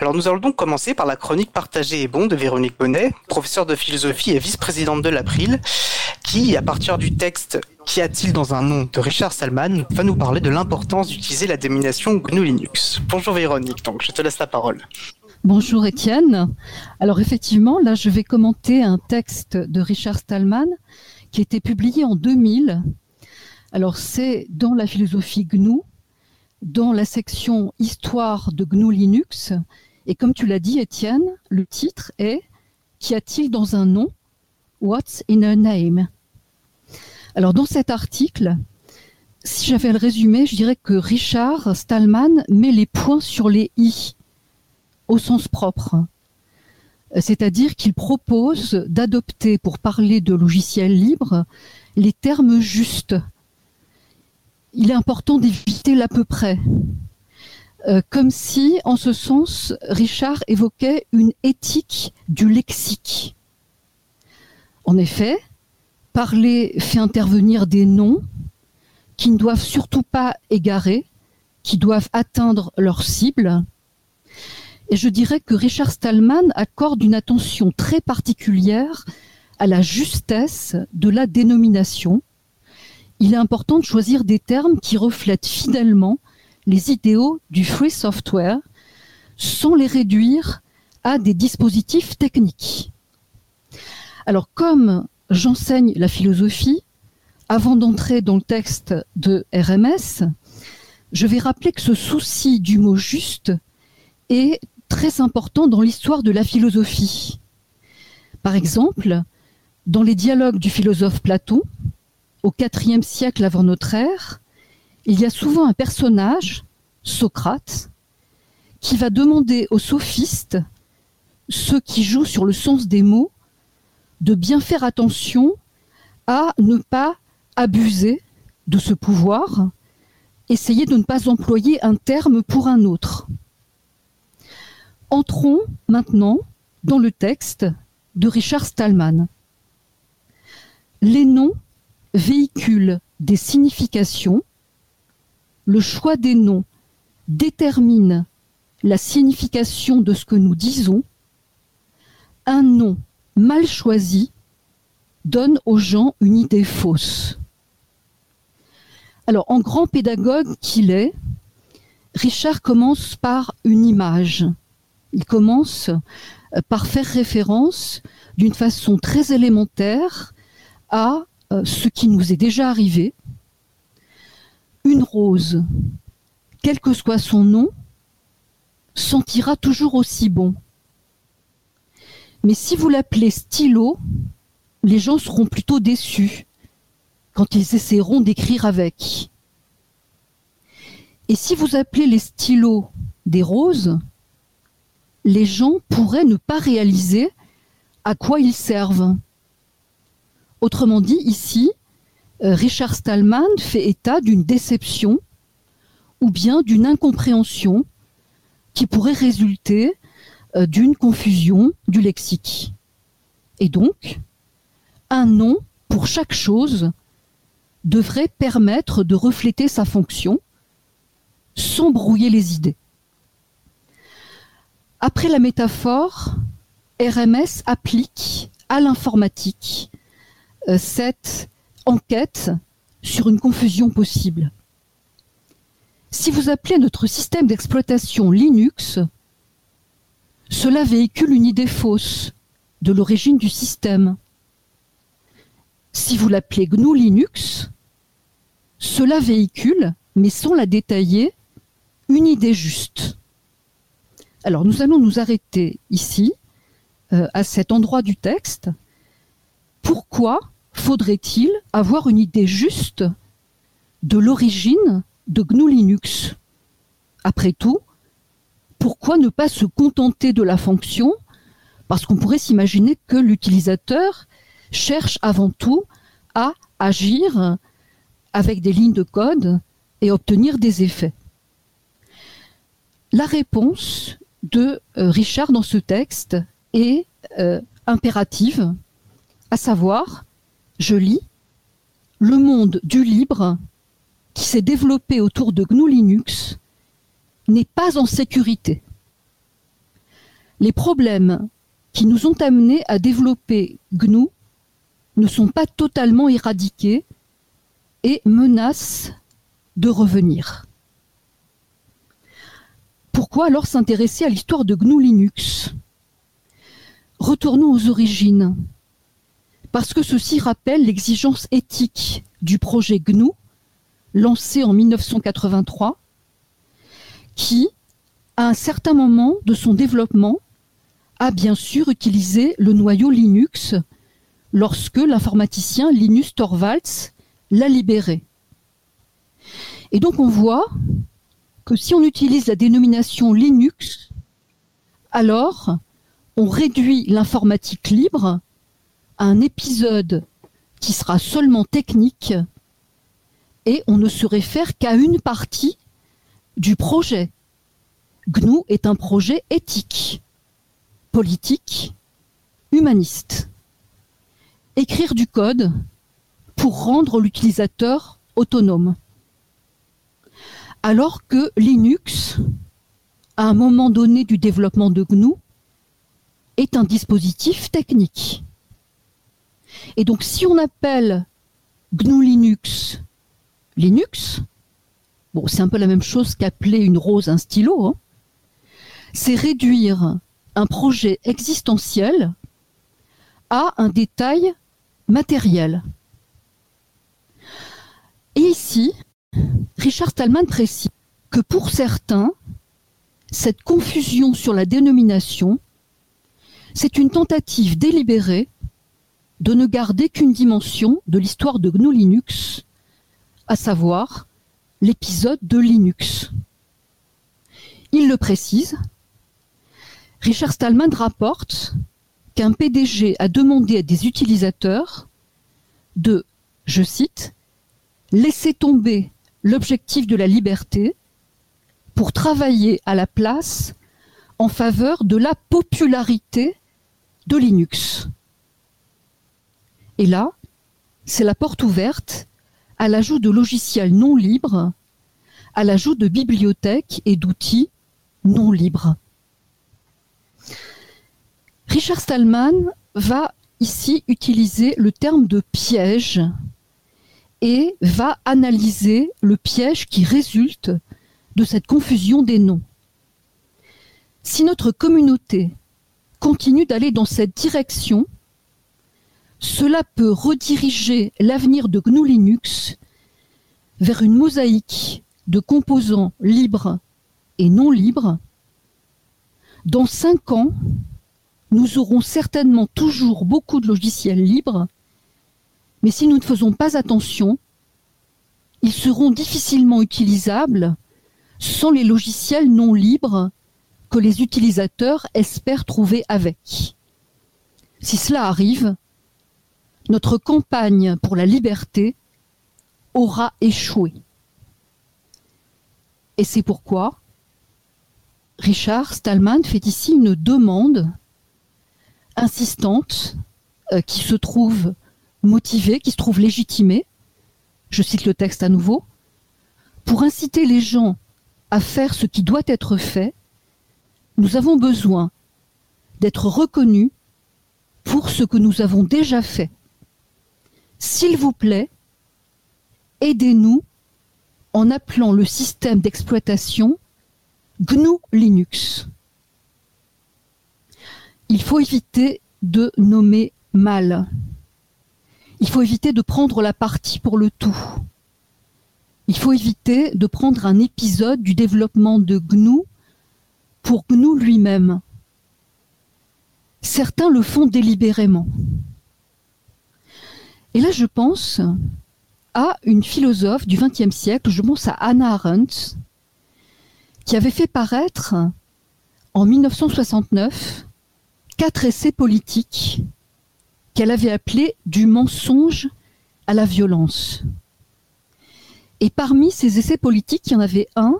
Alors nous allons donc commencer par la chronique partagée et bon de Véronique Bonnet, professeure de philosophie et vice-présidente de l'April, qui, à partir du texte Qu'y a-t-il dans un nom de Richard Stallman, va nous parler de l'importance d'utiliser la dénomination GNU Linux. Bonjour Véronique, donc je te laisse la parole. Bonjour Étienne. Alors effectivement, là je vais commenter un texte de Richard Stallman qui a été publié en 2000. Alors c'est dans la philosophie GNU, dans la section Histoire de GNU Linux. Et comme tu l'as dit Étienne, le titre est Qu'y a-t-il dans un nom? What's in a name? Alors dans cet article, si j'avais le résumé, je dirais que Richard Stallman met les points sur les i au sens propre. C'est-à-dire qu'il propose d'adopter, pour parler de logiciels libres, les termes justes. Il est important d'éviter l'à peu près. Euh, comme si, en ce sens, Richard évoquait une éthique du lexique. En effet, parler fait intervenir des noms qui ne doivent surtout pas égarer, qui doivent atteindre leur cible, et je dirais que Richard Stallman accorde une attention très particulière à la justesse de la dénomination. Il est important de choisir des termes qui reflètent fidèlement les idéaux du free software sans les réduire à des dispositifs techniques. Alors comme j'enseigne la philosophie, avant d'entrer dans le texte de RMS, je vais rappeler que ce souci du mot juste est très important dans l'histoire de la philosophie. Par exemple, dans les dialogues du philosophe Platon, au IVe siècle avant notre ère, il y a souvent un personnage, Socrate, qui va demander aux sophistes, ceux qui jouent sur le sens des mots, de bien faire attention à ne pas abuser de ce pouvoir, essayer de ne pas employer un terme pour un autre. Entrons maintenant dans le texte de Richard Stallman. Les noms véhiculent des significations. Le choix des noms détermine la signification de ce que nous disons. Un nom mal choisi donne aux gens une idée fausse. Alors, en grand pédagogue qu'il est, Richard commence par une image il commence euh, par faire référence d'une façon très élémentaire à euh, ce qui nous est déjà arrivé. Une rose, quel que soit son nom, sentira toujours aussi bon. Mais si vous l'appelez stylo, les gens seront plutôt déçus quand ils essaieront d'écrire avec. Et si vous appelez les stylos des roses, les gens pourraient ne pas réaliser à quoi ils servent. Autrement dit, ici, Richard Stallman fait état d'une déception ou bien d'une incompréhension qui pourrait résulter euh, d'une confusion du lexique. Et donc, un nom pour chaque chose devrait permettre de refléter sa fonction sans brouiller les idées. Après la métaphore, RMS applique à l'informatique euh, cette enquête sur une confusion possible. Si vous appelez notre système d'exploitation Linux, cela véhicule une idée fausse de l'origine du système. Si vous l'appelez GNU Linux, cela véhicule, mais sans la détailler, une idée juste. Alors nous allons nous arrêter ici, euh, à cet endroit du texte. Pourquoi faudrait-il avoir une idée juste de l'origine de GNU Linux? Après tout, pourquoi ne pas se contenter de la fonction? Parce qu'on pourrait s'imaginer que l'utilisateur cherche avant tout à agir avec des lignes de code et obtenir des effets. La réponse de euh, Richard dans ce texte est euh, impérative, à savoir, je lis, le monde du libre qui s'est développé autour de GNU Linux n'est pas en sécurité. les problèmes qui nous ont amenés à développer GNU ne sont pas totalement éradiqués et menacent de revenir. Pourquoi alors s'intéresser à l'histoire de GNU Linux? Retournons aux origines, parce que ceci rappelle l'exigence éthique du projet GNU, lancé en 1983, qui, à un certain moment de son développement, a bien sûr utilisé le noyau Linux lorsque l'informaticien Linus Torvalds l'a libéré. Et donc on voit que si on utilise la dénomination Linux, alors on réduit l'informatique libre un épisode qui sera seulement technique et on ne se réfère qu'à une partie du projet. GNU est un projet éthique, politique, humaniste. Écrire du code pour rendre l'utilisateur autonome. Alors que Linux, à un moment donné du développement de GNU, est un dispositif technique. Et donc si on appelle GNU Linux Linux, c'est un peu la même chose qu'appeler une rose un stylo, hein, c'est réduire un projet existentiel à un détail matériel. Et ici, Richard Stallman précise que pour certains, cette confusion sur la dénomination, c'est une tentative délibérée de ne garder qu'une dimension de l'histoire de GNU Linux, à savoir l'épisode de Linux. Il le précise, Richard Stallman rapporte qu'un PDG a demandé à des utilisateurs de, je cite, laisser tomber l'objectif de la liberté pour travailler à la place en faveur de la popularité de Linux. Et là, c'est la porte ouverte à l'ajout de logiciels non libres, à l'ajout de bibliothèques et d'outils non libres. Richard Stallman va ici utiliser le terme de piège et va analyser le piège qui résulte de cette confusion des noms. Si notre communauté continue d'aller dans cette direction, cela peut rediriger l'avenir de GNU Linux vers une mosaïque de composants libres et non libres. Dans cinq ans, nous aurons certainement toujours beaucoup de logiciels libres mais si nous ne faisons pas attention, ils seront difficilement utilisables sans les logiciels non libres que les utilisateurs espèrent trouver avec. Si cela arrive, notre campagne pour la liberté aura échoué. Et c'est pourquoi Richard Stallman fait ici une demande insistante euh, qui se trouve motivés, qui se trouvent légitimés, je cite le texte à nouveau, pour inciter les gens à faire ce qui doit être fait, nous avons besoin d'être reconnus pour ce que nous avons déjà fait. S'il vous plaît, aidez-nous en appelant le système d'exploitation GNU Linux. Il faut éviter de nommer mal il faut éviter de prendre la partie pour le tout. Il faut éviter de prendre un épisode du développement de GNU pour GNU lui-même. Certains le font délibérément. Et là, je pense à une philosophe du XXe siècle, je pense à Anna Arendt, qui avait fait paraître en 1969 quatre essais politiques qu'elle avait appelé du mensonge à la violence. Et parmi ces essais politiques, il y en avait un,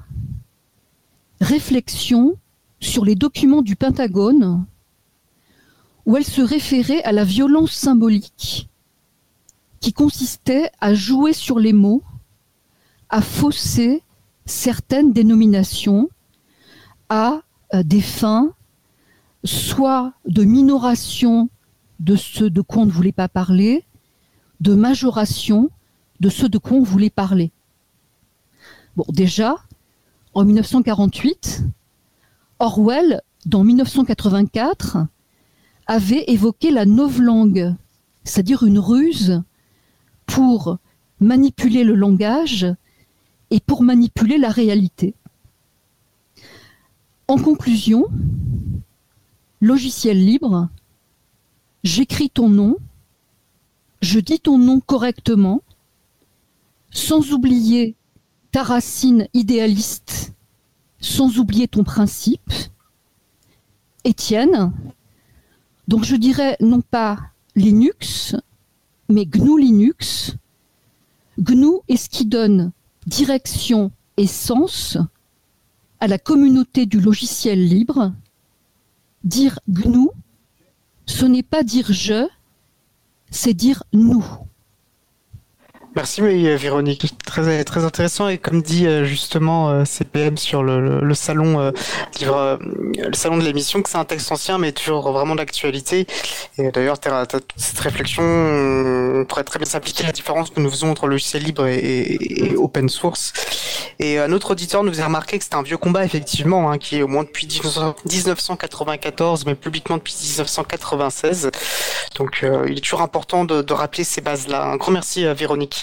réflexion sur les documents du Pentagone, où elle se référait à la violence symbolique qui consistait à jouer sur les mots, à fausser certaines dénominations à euh, des fins soit de minoration de ce de quoi on ne voulait pas parler, de majoration de ce de quoi on voulait parler. Bon, déjà, en 1948, Orwell, dans 1984, avait évoqué la novlangue, c'est-à-dire une ruse pour manipuler le langage et pour manipuler la réalité. En conclusion, logiciel libre, j'écris ton nom, je dis ton nom correctement, sans oublier ta racine idéaliste, sans oublier ton principe. Étienne, donc je dirais non pas Linux, mais GNU Linux. GNU est ce qui donne direction et sens à la communauté du logiciel libre. Dire GNU, ce n'est pas dire je, c'est dire nous. Merci euh, Véronique, très très intéressant. Et comme dit euh, justement euh, CPM sur le, le, salon le salon de l'émission que c'est un texte ancien mais toujours vraiment d'actualité. Et d'ailleurs cette réflexion on pourrait très bien s'appliquer à la différence que nous faisons entre logiciel libre et, open source. Et un autre auditeur nous a remarqué que c'était un vieux combat effectivement hein, qui est au moins depuis 1994 mais publiquement depuis 1996 donc il est toujours important de, de rappeler ces bases là un grand merci à Véronique